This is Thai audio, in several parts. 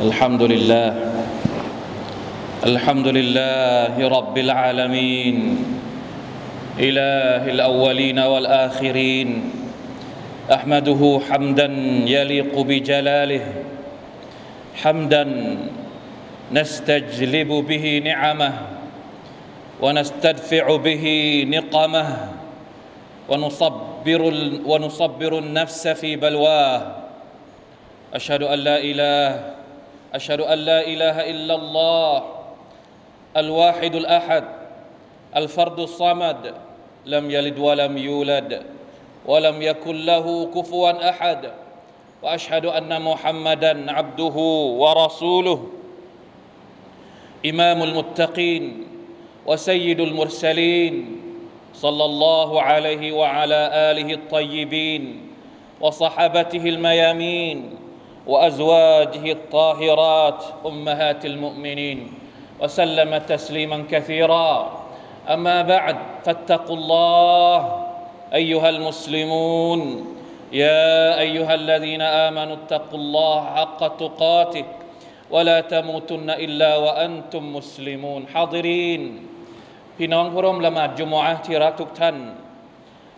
الحمد لله الحمد لله رب العالمين إله الأولين والآخرين أحمده حمدا يليق بجلاله حمدا نستجلب به نعمه ونستدفع به نقمه ونصبر ونصبر النفس في بلواه. أشهد أن لا إله أشهد أن لا إله إلا الله الواحد الأحد الفرد الصمد لم يلد ولم يولد ولم يكن له كفوا أحد. وأشهد أن محمدا عبده ورسوله. إمام المتقين وسيد المرسلين. صلى الله عليه وعلى آله الطيبين وصحبته الميامين وأزواجه الطاهرات أمهات المؤمنين وسلم تسليما كثيرا. أما بعد فاتقوا الله أيها المسلمون يا أيها الذين آمنوا اتقوا الله حق تقاته ولا تموتن إلا وأنتم مسلمون حاضرين. พี่น้องผู้ร่วมละหมาดจุมอะที่รักทุกท่าน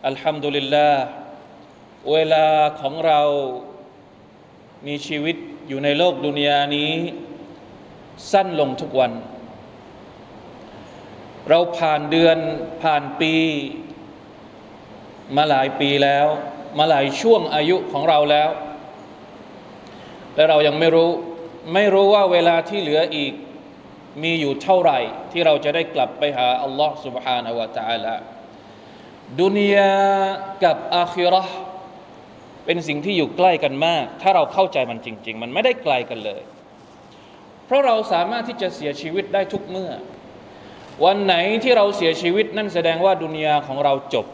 อัลฮัมดุลิลลาห์เวลาของเรามีชีวิตอยู่ในโลกดุนยานี้ สั้นลงทุกวัน เราผ่านเดือนผ่านปี มาหลายปีแล้ว มาหลายช่วงอายุของเราแล้ว และเรายังไม่รู้ ไม่รู้ว่าเวลาที่เหลืออีก มีอยู่เท่าไหร่ ที่เราจะได้กลับไปหาอัลลอฮ์ سبحانه และ تعالى ดุนยากับอาคิเราะห์เป็นสิ่งที่อยู่ใกล้กันมาก ถ้าเราเข้าใจมันจริง ๆ มันไม่ได้ไกลกันเลย เพราะเราสามารถที่จะเสียชีวิตได้ทุกเมื่อ วันไหนที่เราเสียชีวิตนั่นแสดงว่าดุนยาของเราจบ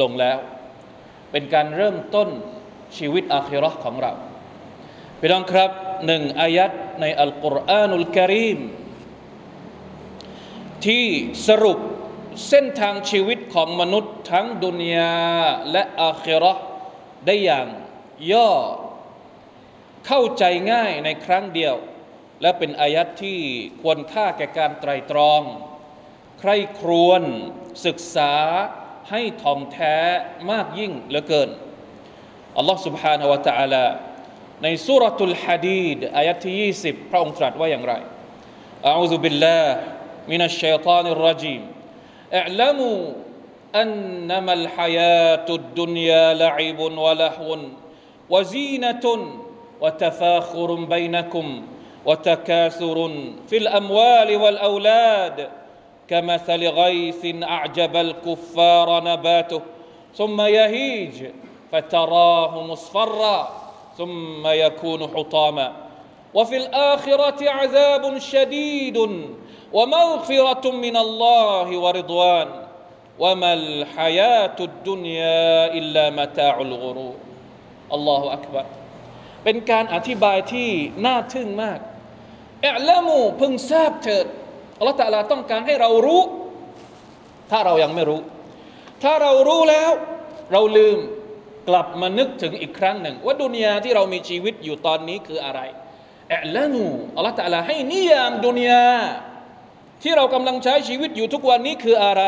ลงแล้ว เป็นการเริ่มต้นชีวิตอาคิเราะห์ของเราพี่น้องครับหนึ่งอายัดในอัลกุรอานุลกิริม ที่สรุปเส้นทางชีวิตของมนุษย์ทั้งดุนยาและอาคิเราะห์ได้อย่างย่อเข้าใจง่ายในครั้งเดียว และเป็นอายัดที่ควรค่าแก่การไตรตรอง ใครครวญศึกษาให้ท่องแท้มากยิ่งเหลือเกินอัลลอฮ์ سبحانه และ تعالى ในสุรทุลฮะดีดอายัดที่20 พระองค์ตรัสว่าอย่างไรอาอูซุบิลลาห์ من الشيطان الرجيم. اعلموا أنما الحياة الدنيا لعب ولهو وزينة وتفاخر بينكم وتكاثر في الأموال والأولاد. كمثل غيث أعجب الكفار نباته ثم يهيج فتراه مصفرا ثم يكون حطاما. وفي الآخرة عذاب شديد ومغفرة من الله ورضوان وما الحياة الدنيا إلا متاع الغرور الله أكبر เป็นการอธิบายที่น่าทึ่งมากเอละมูพึงทราบเถิดอัลลอฮฺตะลาต้องการให้เรารู้ ถ้าเรายังไม่รู้ ถ้าเรารู้แล้ว เราลืมกลับมานึกถึงอีกครั้งหนึ่ง ว่าดุนยาที่เรามีชีวิตอยู่ตอนนี้คืออะไรเ อละมูอัลลอฮฺตะลาให้นิยามดุนยาที่เรากำลังใช้ชีวิตอยู่ทุกวันนี้คืออะไร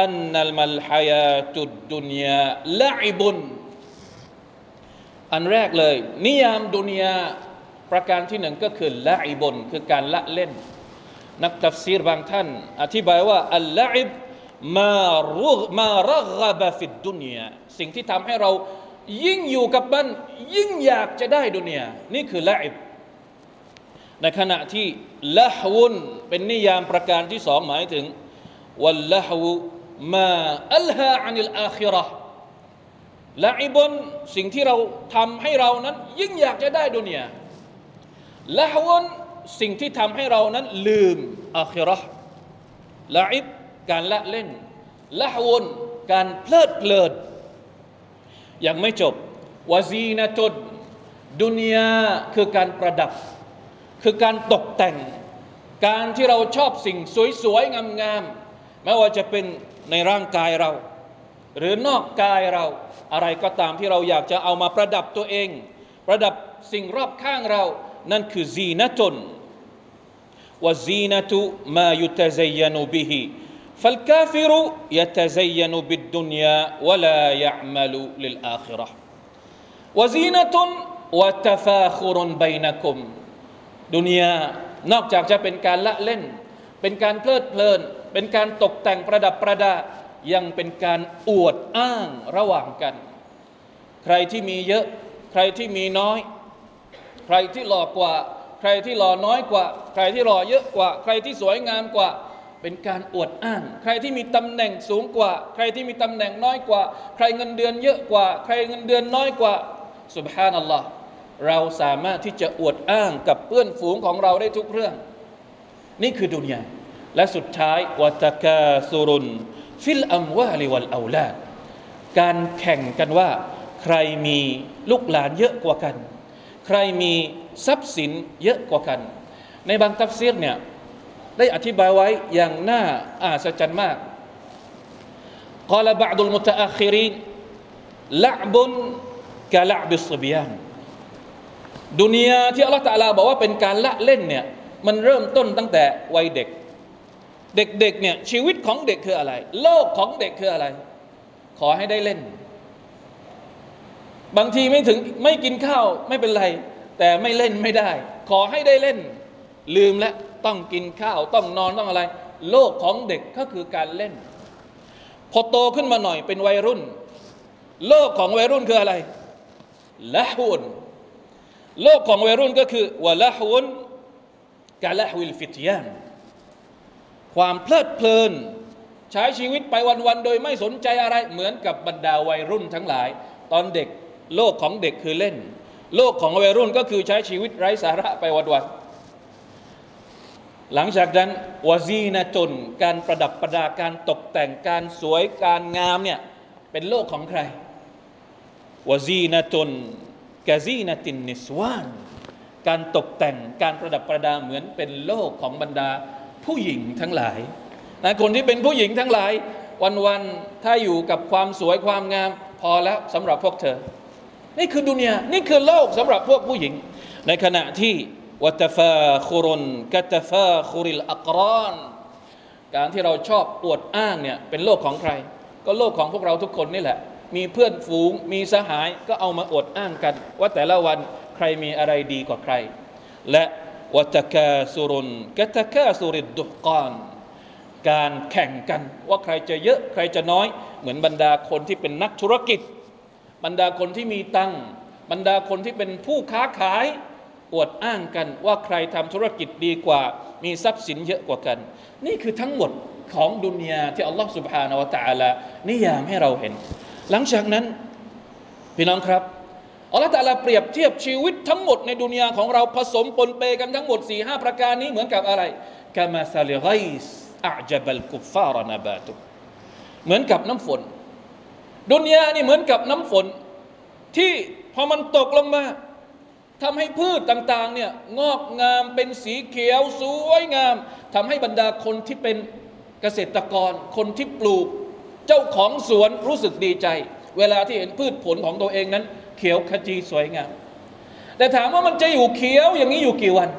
อันนัลมัลฮายาตุดดุนยาละอิบุนอันแรกเลย นิยามดุนยาประการที่หนึ่งก็คือละอิบุนคือการละเล่น นักตัฟซีรบางท่าน อธิบายว่าอัลละอิบมารุมารักบะฟิดดุนยาสิ่งที่ทำให้เรายิ่งอยู่กับมันยิ่งอยากจะได้ดุนยานี่คือละอิบ ในขณะที่ละฮวุนเป็นนิยามประการที่สองหมายถึงวัลละฮวมาอัลฮาอันิลอาคิระละอิบนสิ่งที่เราทำให้เรานั้น ยิ่งอยากจะได้ดุนยาละฮวุนสิ่งที่ทำให้เรานั้นลืมอาคิราะละอิบการละเล่นละฮวุนการเพลิดเพลินยังไม่จบวาซีนะตุดดุนยาคือการประดับ คือการตกแต่ง การที่เราชอบสิ่งสวยๆ งามๆไม่ว่าจะเป็นในร่างกายเรา หรือนอกกายเราอะไรก็ตามที่เราอยากจะเอามาประดับตัวเอง ประดับสิ่งรอบข้างเรา นั่นคือزينة والزينة ما يتزين به فالكافر يتزين بالدنيا ولا يعمل للآخرة وزينة وتفاخر بينكم ดุนยานอกจากจะเป็นการละเล่น เป็นการเพลิดเพลิน เป็นการตกแต่งประดับประดา ยังเป็นการอวดอ้างระหว่างกัน ใครที่มีเยอะ ใครที่มีน้อย ใครที่หล่อกว่า ใครที่หล่อน้อยกว่า ใครที่หล่อเยอะกว่า ใครที่สวยงามกว่า เป็นการอวดอ้าง ใครที่มีตำแหน่งสูงกว่า ใครที่มีตำแหน่งน้อยกว่า ใครเงินเดือนเยอะกว่า ใครเงินเดือนน้อยกว่าสุบฮานัลลอฮ์ เราสามารถที่จะอวดอ้างกับเพื่อนฝูงของเราได้ทุกเรื่อง นี่คือดุนยาและสุดท้ายوتكاثر في الأموال والأولادการแข่งกันว่า ใครมีลูกหลานเยอะกว่ากัน ใครมีทรัพย์สินเยอะกว่ากัน ในบางตัฟซีรเนี่ยได้อธิบายไว้อย่างน่าอาศจรรย์มากقال بعض المتأخرين لعب كلعب الصبيان ที่อัลลอฮฺตาลาบอกว่าเป็นการละเล่นเนี่ยมันเริ่มต้นตั้งแต่วัยเด็ก เด็กๆเนี่ยชีวิตของเด็กคืออะไร โลกของเด็กคืออะไร ขอให้ได้เล่น บางทีไม่ถึงไม่กินข้าวไม่เป็นไร แต่ไม่เล่นไม่ได้ ขอให้ได้เล่น ลืมแล้วต้องกินข้าวต้องนอนต้องอะไร โลกของเด็กก็คือการเล่น พอโตขึ้นมาหน่อยเป็นวัยรุ่น โลกของวัยรุ่นคืออะไรละหุน โลกของวัยรุ่นก็คือวะละฮุนกะละฮวิลฟิตยานความเพลิดเพลิน ใช้ชีวิตไปวันๆโดยไม่สนใจอะไรเหมือนกับบรรดาวัยรุ่นทั้งหลาย ตอนเด็กโลกของเด็กคือเล่น โลกของวัยรุ่นก็คือใช้ชีวิตไร้สาระไปวันๆหลังจากนั้นวาซีนะจนการประดับประดาการตกแต่งการสวยการงามเนี่ยเป็นโลกของใครวาซีนะจน กาซีนตินนิสวานการตกแต่งการประดับประดาเหมือนเป็นโลกของบรรดาผู้หญิงทั้งหลายนะคนที่เป็นผู้หญิงทั้งหลาย วันๆถ้าอยู่กับความสวยความงามพอแล้วสำหรับพวกเธอ นี่คือดุนยานี่คือโลกสำหรับพวกผู้หญิง ในขณะที่วัตฟาคุรุนกัตฟาคุริลอักรอนการที่เราชอบอวดอ้างเนี่ยเป็นโลกของใคร ก็โลกของพวกเราทุกคนนี่แหละ มีเพื่อนฝูง มีสหายก็เอามาอดอ้างกัน ว่าแต่ละวันใครมีอะไรดีกว่าใคร และวัตกาสุรุนกตกาสุริดดุกานการแข่งกันว่าใครจะเยอะใครจะน้อย เหมือนบรรดาคนที่เป็นนักธุรกิจ บรรดาคนที่มีตังบรรดาคนที่เป็นผู้ค้าขาย อวดอ้างกันว่าใครทำธุรกิจดีกว่า มีทรัพย์สินเยอะกว่ากัน นี่คือทั้งหมดของดุนยาที่อัลลอฮฺสุบฮานาวะตะอาลานิยามให้เราเห็น หลังจากนั้นพี่น้องครับอัลลอฮฺตะลาเปรียบเทียบชีวิตทั้งหมดในดุนยาของเราผสมปนเปกันทั้งหมดสี่ห้าประการนี้เหมือนกับอะไรกามาซาลิไกส์อาจับัลกุฟารนาบาตุเหมือนกับน้ำฝน ดุนยานี่เหมือนกับน้ำฝน ที่พอมันตกลงมาทำให้พืชต่างๆเนี่ยงอกงามเป็นสีเขียวสวยงามทำให้บรรดาคนที่เป็นเกษตรกร คนที่ปลูก เจ้าของสวนรู้สึกดีใจ เวลาที่เห็นพืชผลของตัวเองนั้น เขียวขจีสวยงาม แต่ถามว่ามันจะอยู่เขียวอย่างนี้อยู่กี่วัน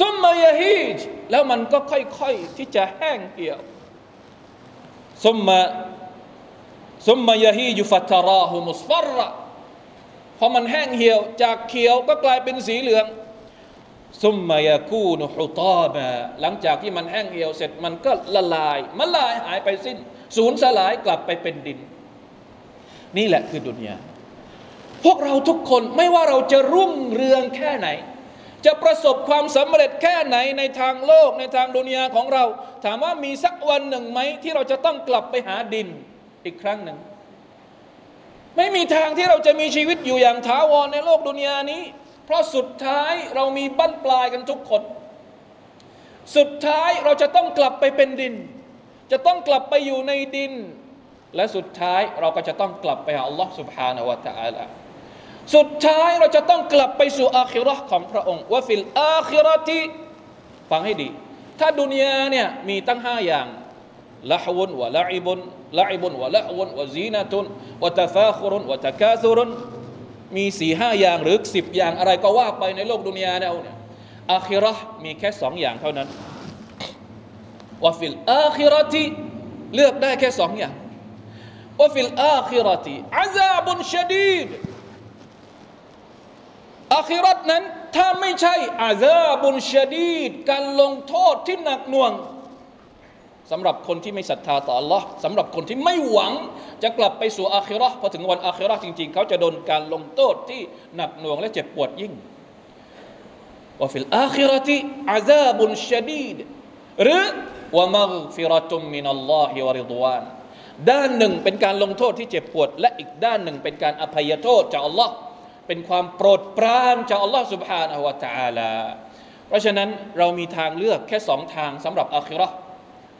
ซุมมายาฮีจแล้วมันก็ค่อยๆที่จะแห้งเหี่ยวซุมมาซุมมายาฮีจุฟัตราหุมุสฟรพอมันแห้งเหี่ยวจากเขียวก็กลายเป็นสีเหลือง ซุมมายาคูนุฮุตาบะหลังจากที่มันแห้งเหี่ยวเสร็จมันก็ละลายมันลายหายไปสิ้นสูญสลายกลับไปเป็นดิน นี่แหละคือดุนยาพวกเราทุกคนไม่ว่าเราจะรุ่งเรืองแค่ไหน จะประสบความสำเร็จแค่ไหนในทางโลกในทางดุนยาของเรา ถามว่ามีสักวันหนึ่งไหมที่เราจะต้องกลับไปหาดินอีกครั้งหนึ่ง ไม่มีทางที่เราจะมีชีวิตอยู่อย่างถาวรในโลกดุนยานี้ เพราะสุดท้ายเรามีบั้นปลายกันทุกคน สุดท้ายเราจะต้องกลับไปเป็นดิน จะต้องกลับไปอยู่ในดิน และสุดท้ายเราก็จะต้องกลับไปหาอัลลอฮ์ سبحانه และ تعالى สุดท้ายเราจะต้องกลับไปสู่อาคิรอของพระองค์ว่าฟิลอาคิรติฟังให้ดี ถ้าดุนยาเนี่ยมีตั้งห้าอย่าง ละฮวุนวะละอิบุนละอิบุนวะละฮวุนวะซีนะตุนวะตะฟาคุรุนวะตะกาซุรุน มีสี่ห้าอย่างหรือสิบอย่างอะไรก็ว่าไปในโลกดุนยาเนี่ยเนี่ยอาคิรามีแค่สองอย่างเท่านั้นوفي الآخرة เลือกได้แค่สองอย่าง وفي الآخرة عذاب شديدอาคิรัตนั้นถ้าไม่ใช่عذاب شديد การลงโทษที่หนักหน่วง สำหรับคนที่ไม่ศรัทธาต่อ Allah สำหรับคนที่ไม่หวังจะกลับไปสู่อาคิเราะห์พอถึงวันอาคิเราะห์จริง ๆ เขาจะโดนการลงโทษที่หนักหน่วงและเจ็บปวดยิ่งว่าฟิลอาคิเราะติอาซาบุนชดีดหรือวะมักฟิรตุมมินัลลอฮิวะริฎวานด้านหนึ่งเป็นการลงโทษที่เจ็บปวด และอีกด้านหนึ่งเป็นการอภัยโทษจาก Allah เป็นความโปรดปรานจากอัลลอฮ์ سبحانه และ تعالى เพราะฉะนั้นเรามีทางเลือกแค่สองทางสำหรับอาคิเราะห์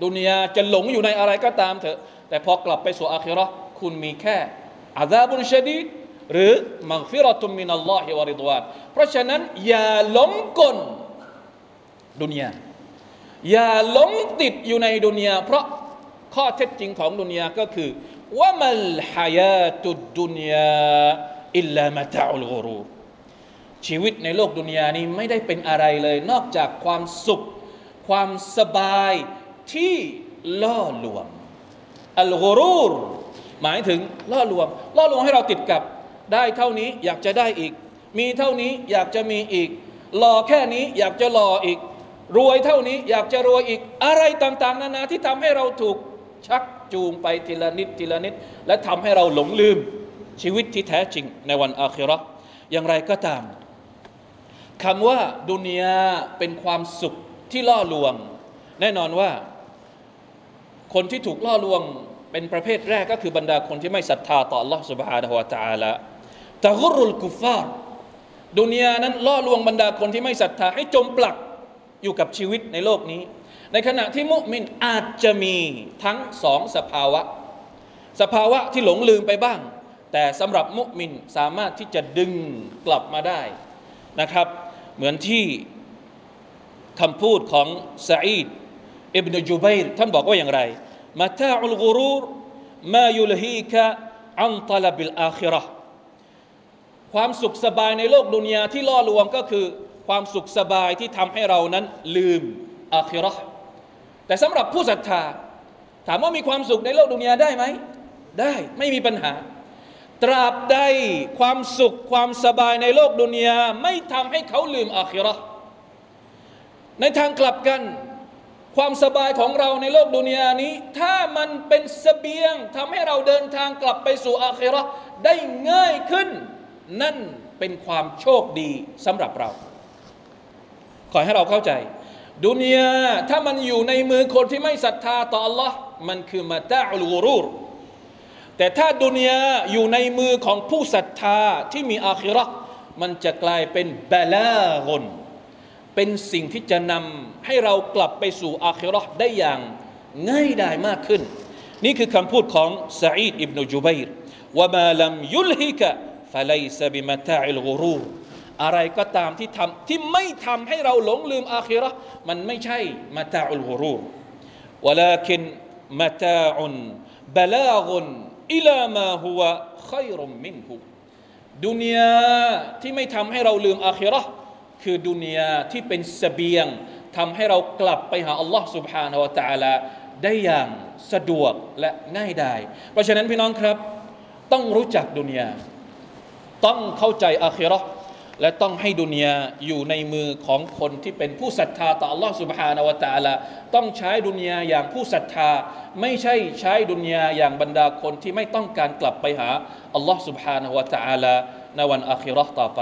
ดุนยาจะหลงอยู่ในอะไรก็ตามเถอะ แต่พอกลับไปสู่อาคิราะห์คุณมีแค่อาซาบุนชดีดหรือมักฟิรตุมมินัลลอฮิวะริดวานเพราะฉะนั้น อย่าหลงกลดุนยาอย่าหลงติดอยู่ในดุนยาเพราะข้อเท็จจริงของดุนยาก็คือว่ามัลฮายาตุดดุนยาอิลลามาตาอุลกรูชีวิตในโลกดุนยานี้ไม่ได้เป็นอะไรเลย นอกจากความสุข ความสบาย ที่ล่อลวงอัลกรูรหมายถึงล่อลวง ล่อลวงให้เราติดกับ ได้เท่านี้อยากจะได้อีก มีเท่านี้อยากจะมีอีกหล่อแค่นี้อยากจะหล่ออีก รวยเท่านี้อยากจะรวยอีกอะไรต่างๆ นานาที่ทำให้เราถูกชักจูงไปทีละนิดทีละนิด และทำให้เราหลงลืมชีวิตที่แท้จริงในวันอาคิราะห์อย่างไรก็ตามคำว่าดุนยาเป็นความสุขที่ล่อลวง แน่นอนว่า คนที่ถูกล่อลวงเป็นประเภทแรกก็คือบรรดาคนที่ไม่ศรัทธาต่อ Allah سبحانه และ تعالى ตะกุรุลกุฟาร์ดุนยานั้นล่อลวงบรรดาคนที่ไม่ศรัทธาให้จมปลักอยู่กับชีวิตในโลกนี้ ในขณะที่มุมินอาจจะมีทั้งสองสภาวะ สภาวะที่หลงลืมไปบ้างแต่สำหรับมุมินสามารถที่จะดึงกลับมาได้นะครับ เหมือนที่คำพูดของซาอีด อิบนจูบัยร์ท่านบอกว่าอย่างไรมาตาอุลกุรูรมายุลฮีกะอันตลบิลอาคิระความสุขสบายในโลกดุนยาที่ล่อลวงก็คือ ความสุขสบายที่ทำให้เรานั้นลืมอาคิระแต่สำหรับผู้ศรัทธา ถามว่ามีความสุขในโลกดุนยาได้ไหม ได้ไม่มีปัญหา ตราบใดความสุขความสบายในโลกดุนยาไม่ทำให้เขาลืมอาคิรอในทางกลับกัน ความสบายของเราในโลกดุนยานี้ ถ้ามันเป็นสเสบียงทำให้เราเดินทางกลับไปสู่อาครอได้ง่ายขึ้น นั่นเป็นความโชคดีสำหรับเรา ขอให้เราเข้าใจ ดุนยาถ้ามันอยู่ในมือคนที่ไม่ศรัทธาต่อ Allah มันคือมาตาอุลกุรูรแต่ถ้าดุนยาอยู่ในมือของผู้ศรัทธาที่มีอาคิรอมันจะกลายเป็นบลากน เป็นสิ่งที่จะนำให้เรากลับไปสู่อาคิรอได้อย่างง่ายดายมากขึ้น นี่คือคำพูดของซาอีดอิบนุจุบัยร์ว่ามาลัมยุลฮิกะฟะไลซบิมาตาอิลกรูอะไรก็ตามที่ทำที่ไม่ทำให้เราหลงลืมอาคิรอมันไม่ใช่มาตาอุลกรูวลาคินมาตาอุนบลากนอิลามาฮุวะไครมมินฮุดุนยาที่ไม่ทำให้เราลืมอาคิรอ คือดุนยาที่เป็นสเสบียงทำให้เรากลับไปหาอัลลอฮ์ سبحانه และ تعالى ได้อย่างสะดวกและง่ายดายเพราะฉะนั้นพี่น้องครับ ต้องรู้จักดุนยาต้องเข้าใจอาคิรอและต้องให้ดุนยาอยู่ในมือของคนที่เป็นผู้ศรัทธาต่อ Allah سبحانه และ تعالى ต้องใช้ดุนยาอย่างผู้ศรัทธา ไม่ใช่ใช้ดุนยาอย่างบรรดาคนที่ไม่ต้องการกลับไปหา Allah سبحانه และ تعالى ในวันอาคิรอต่อไป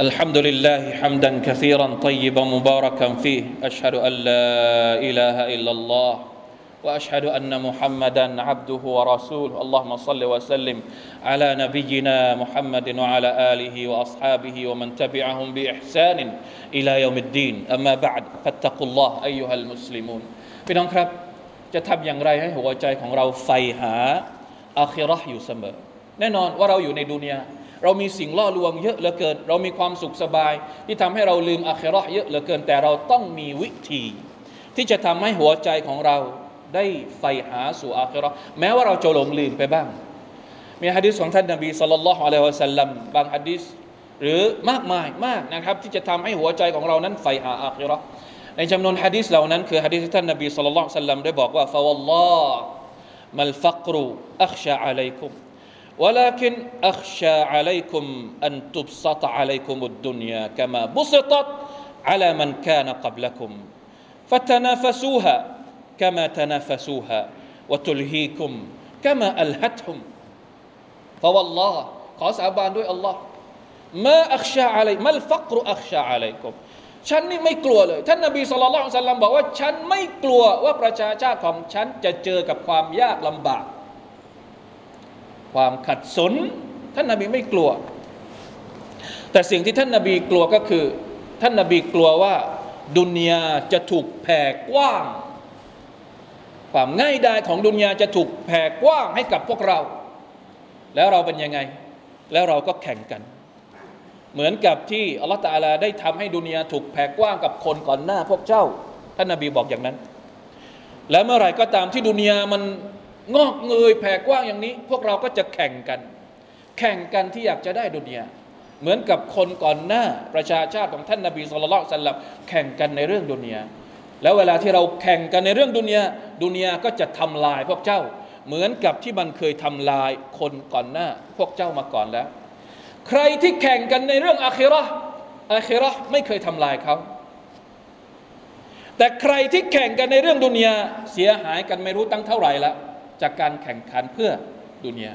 الحمد لله حمدا كثيرا طيبا مباركا فيه أشهد أن لا إله إلا الله واشهد ان محمدا عبده ورسوله اللهم صل وسلم على نبينا محمد وعلى اله واصحابه ومن تبعهم باحسان الى يوم الدين اما بعد فاتقوا الله ايها المسلمون พี่น้องครับ จะทำอย่างไรให้หัวใจของเราใฝ่หาอาคิเราะห์อยู่เสมอ แน่นอนว่าเราอยู่ในดุนยา เรามีสิ่งล่อลวงเยอะเหลือเกิน เรามีความสุขสบาย ที่ทำให้เราลืมอาคราะเยอะเหลือเกิน แต่เราต้องมีวิธี ที่จะทำให้หัวใจของเราได้ใฝ่หาสู่อาคราะแม้ว่าเราจะหลงลืมไปบ้าง มีฮะดิษของท่านนบีสุลต่านละฮ์อะลัยฮิวะสัลลัมบางฮะดิษหรือมากมายมากนะครับ ที่จะทำให้หัวใจของเรานั้นใฝ่หาอาคราะในจำนวนฮะดิษเหล่านั้นคือฮะดิษท่านนบีสุลต่านละสัลลัมได้บอกว่าฟะวัลลอฮ์มัลฟักรุอัคชาอะลัยคุม ولكن أخشى عليكم أن تبسط عليكم الدنيا كما بسطت على من كان قبلكم فتنافسوها كما تنافسوها وتلهيكم كما ألهتهم فوالله ขอสาบานด้วยอัลลอฮ์มาอัคชาอะไรมัลฟักรุอัคชาอะไรกุมฉันนี่ไม่กลัวเลย ท่านนบีสุลต่านสัลลัมบอกว่า ฉันไม่กลัวว่าประชาชาติของฉันจะเจอกับความยากลำบาก ความขัดสน ท่านนบีไม่กลัว แต่สิ่งที่ท่านนบีกลัวก็คือ ท่านนบีกลัวว่าดุนยาจะถูกแผ่กว้าง ความง่ายดายของดุนยาจะถูกแผ่กว้างให้กับพวกเรา แล้วเราเป็นยังไง แล้วเราก็แข่งกัน เหมือนกับที่อัลลอฮฺตาลาได้ทำให้ดุนยาถูกแผ่กว้างกับคนก่อนหน้าพวกเจ้า ท่านนาบีบอกอย่างนั้น แล้วเมื่อไหร่ก็ตามที่ดุนยามัน งอกเงยแผ่กว้างอย่างนี้ พวกเราก็จะแข่งกัน แข่งกันที่อยากจะได้ดุนยาเหมือนกับคนก่อนหน้าประชาชาติของท่านนาบีสุลต่านสัลลัมแข่งกันในเรื่องดุนยาแล้วเวลาที่เราแข่งกันในเรื่องดุนยาดุนยาก็จะทำลายพวกเจ้า เหมือนกับที่มันเคยทำลายคนก่อนหน้า พวกเจ้ามาก่อนแล้ว ใครที่แข่งกันในเรื่องอาคิราะห์อาคิราะห์ไม่เคยทำลายเขาแต่ใครที่แข่งกันในเรื่องดุนยาเสียหายกันไม่รู้ตั้งเท่าไหร่แล้ว จากการแข่งขันเพื่อดุนยา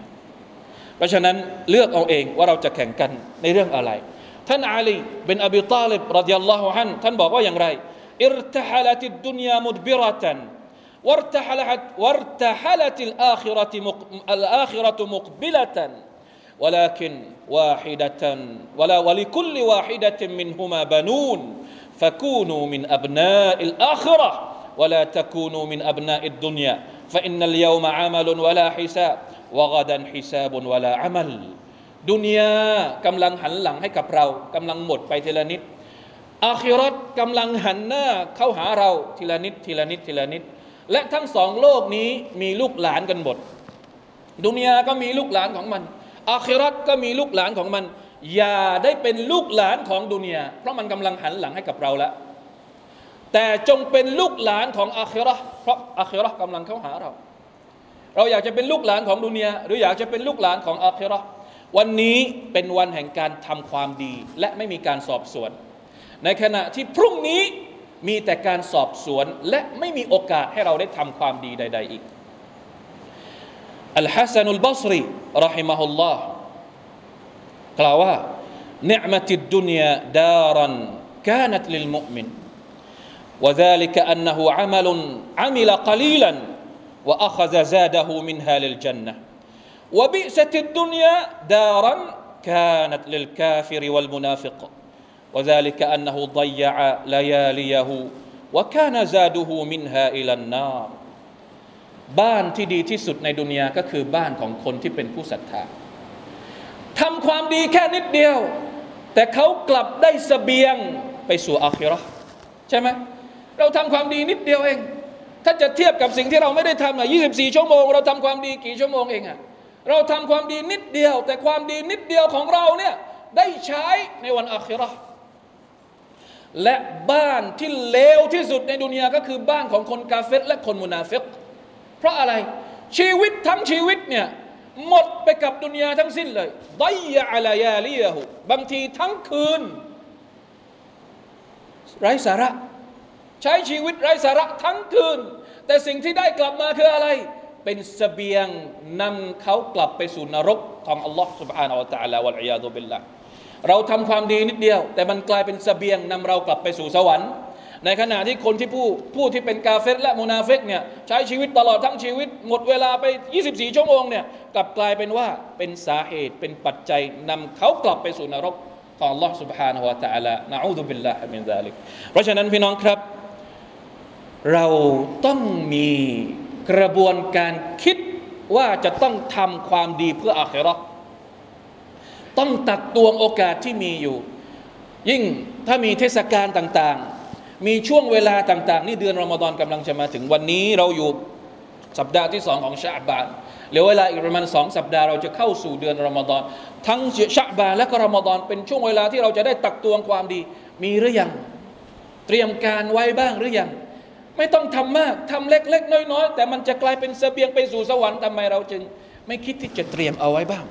เพราะฉะนั้นเลือกเอาเองว่าเราจะแข่งกันในเรื่องอะไร ท่านอาลีเป็นอบีตาลิบรดิยัลลอฮุอันท่านบอกว่าอย่างไรอิรตะฮัลติดดุนยามุดบิรตัน وارتحلت وارتحلت الآخرة مق... الآخرة مقبلة ولكن واحدة ولا ولكل واحدة منهما بنون فكونوا من أبناء الآخرة ولا تكونوا من أبناء الدنيا فإن اليوم عمل ولا حساب وغدا حساب ولا عمل ดุนยากำลังหันหลังให้กับเรากำลังหมดไปทีละนิดอาคิรัตกำลังหันหน้าเข้าหาเราทีละนิดทีละนิดทีละนิด และทั้งสองโลกนี้มีลูกหลานกันหมด ดุนยาก็มีลูกหลานของมัน อาคิรัตก็มีลูกหลานของมัน อย่าได้เป็นลูกหลานของดุนยาเพราะมันกำลังหันหลังให้กับเราแล้ว แต่จงเป็นลูกหลานของอาคิรอเพราะอาคิรอกำลังเข้าหาเรา เราอยากจะเป็นลูกหลานของดุเนียหรืออยากจะเป็นลูกหลานของอาคิรอวันนี้เป็นวันแห่งการทำความดี และไม่มีการสอบสวน ในขณะที่พรุ่งนี้มีแต่การสอบสวนและไม่มีโอกาสให้เราได้ทำความดีใด ๆ อีกอัลฮัสซันุลบาสรีรอฮิมะฮุลลอฮ์กล่าวว่าเนืมติดดุนยาดารันกานัตลิลมุมิน وذلك أنه عمل عمل قليلا وأخذ زاده منها للجنة وبئست الدنيا دارا كانت للكافر والمنافق وذلك أنه ضيع لياليه وكان زاده منها إلى النار บ้านที่ดีที่สุดในดุนยาก็คือบ้านของคนที่เป็นผู้ศรัทธาทำความดีแค่นิดเดียว แต่เขากลับได้สเสบียงไปสู่อาคิเราะห์ใช่ไหม เราทำความดีนิดเดียวเอง ถ้าจะเทียบกับสิ่งที่เราไม่ได้ทำอะ24 ชั่วโมง เราทำความดีกี่ชั่วโมงเองอะเราทำความดีนิดเดียว แต่ความดีนิดเดียวของเราเนี่ยได้ใช้ในวันอาคิราและบ้านที่เลวที่สุดในดุนยาก็คือบ้านของคนกาเฟตและคนมุนาฟิกเพราะอะไรชีวิตทั้งชีวิตเนี่ยหมดไปกับดุนยาทั้งสิ้นเลยไดยะอะลายาลียะหูบางทีทั้งคืน ไร้สาระ ใช้ชีวิตไร้สาระทั้งคืน แต่สิ่งที่ได้กลับมาคืออะไร เป็นสเสบียงนำเขากลับไปสู่นรกของอัลลอฮ์ سبحانه และ تعالى วะลัยยาดุบิลละเราทำความดีนิดเดียว แต่มันกลายเป็นสเสบียงนำเรากลับไปสู่สวรรค์ ในขณะที่คนที่ผู้ผู้ที่เป็นกาเฟรและมุนาเฟกเนี่ยใช้ชีวิตตลอดทั้งชีวิต หมดเวลาไป 24 ชั่วโมงเนี่ยกลับกลายเป็นว่าเป็นสาเหตุเป็นปัจจัยนำเขากลับไปสู่นรกของ Allah سبحانه และ تعالى นะอูดุบิลลาฮิมินซาลิกเพราะฉะนั้นพี่น้องครับ เราต้องมีกระบวนการคิดว่าจะต้องทำความดีเพื่ออาคราะห์ต้องตักตวงโอกาสที่มีอยู่ ยิ่งถ้ามีเทศกาลต่างๆ มีช่วงเวลาต่าง ๆ นี่เดือนรอมฎอนกำลังจะมาถึงวันนี้เราอยู่สัปดาห์ที่สองของชาบานเหลือเวลาอีกประมาณสองสัปดาห์เราจะเข้าสู่เดือนรอมฎอนทั้งชาบานและก็รอมฎอนเป็นช่วงเวลาที่เราจะได้ตักตวงความดี มีหรือยัง เตรียมการไว้บ้างหรือยัง ไม่ต้องทำมากทำเล็กๆ น้อยๆ แต่มันจะกลายเป็นเสบียงไปสู่สวรรค์ทำไมเราจึง ไม่คิดที่จะเตรียมเอาไว้บ้าง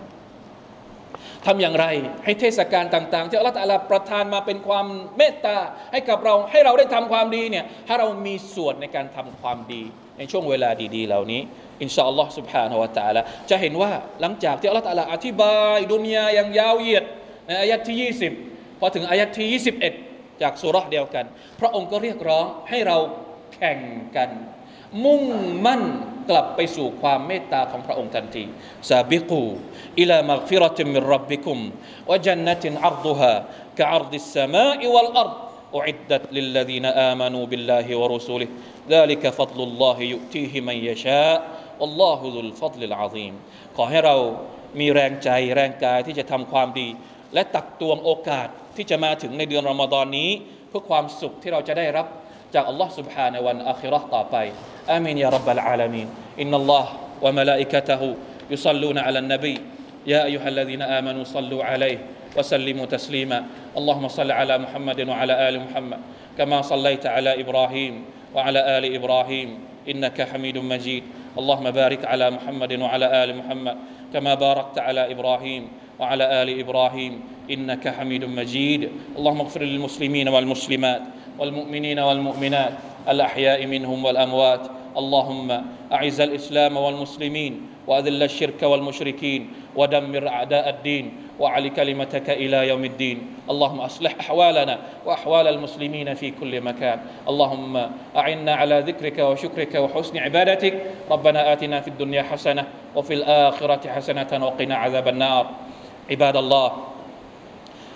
ทำอย่างไรให้เทศกาลต่าง ๆ ที่อัลลอฮฺตะอาลาประทานมาเป็นความเมตตาให้กับเราให้เราได้ทำความดีเนี่ยให้เรามีส่วนในการทำความดี ในช่วงเวลาดี ๆ เหล่านี้ อินชาอัลลอฮ์ سبحانه และ تعالى จะเห็นว่าหลังจากที่อัลลอฮฺตะอาลาอธิบายดุนยาอย่างยาวเหยียดในอายะที่ 20 พอถึงอายะที่ 21 จากสุราเดียวกัน พระองค์ก็เรียกร้องให้เรา แข่งกัน มุ่งมั่นกลับไปสู่ความเมตตาของพระองค์ทันทีซาบิกูอิลามักฟิรติมิรับบิคุมวะจันนตินอัรดุฮะกะอัรดิสสมาอิวัลอัรด أعدت للذين آمنوا بالله ورسوله ذلك فضل الله يؤتيه من يشاء والله ذو الفضل العظيم ขอให้เรามีแรงใจแรงกายที่จะทำความดี และตักตวงโอกาสที่จะมาถึงในเดือนรอมฎอนนี้ เพื่อความสุขที่เราจะได้รับ จากอัลลอฮ์ سبحانه วันอาคิเราะห์ต่อไปอามีนยารับบลอาลามีนอินนัลลอฮ์วะมะลาอิกะตะฮูยุศ็อลลูนอะลันนบียาอัยยูฮัลลซีนอามานูศ็อลลูอะลัยฮิ وسلموا تسليما اللهم صل على محمد وعلى ال محمد كما صليت على ابراهيم وعلى ال ابراهيم انك حميد مجيد اللهم بارك على محمد وعلى ال محمد كما باركت على ابراهيم وعلى ال ابراهيم انك حميد مجيد اللهم اغفر للمسلمين والمسلمات والمؤمنين والمؤمنات الأحياء منهم والأموات. اللهم أعز الإسلام والمسلمين وأذل الشرك والمشركين ودمر أعداء الدين وعلي كلمتك إلى يوم الدين. اللهم أصلح أحوالنا وأحوال المسلمين في كل مكان. اللهم أعنا على ذكرك وشكرك وحسن عبادتك. ربنا آتنا في الدنيا حسنة وفي الآخرة حسنة وقنا عذاب النار. عباد الله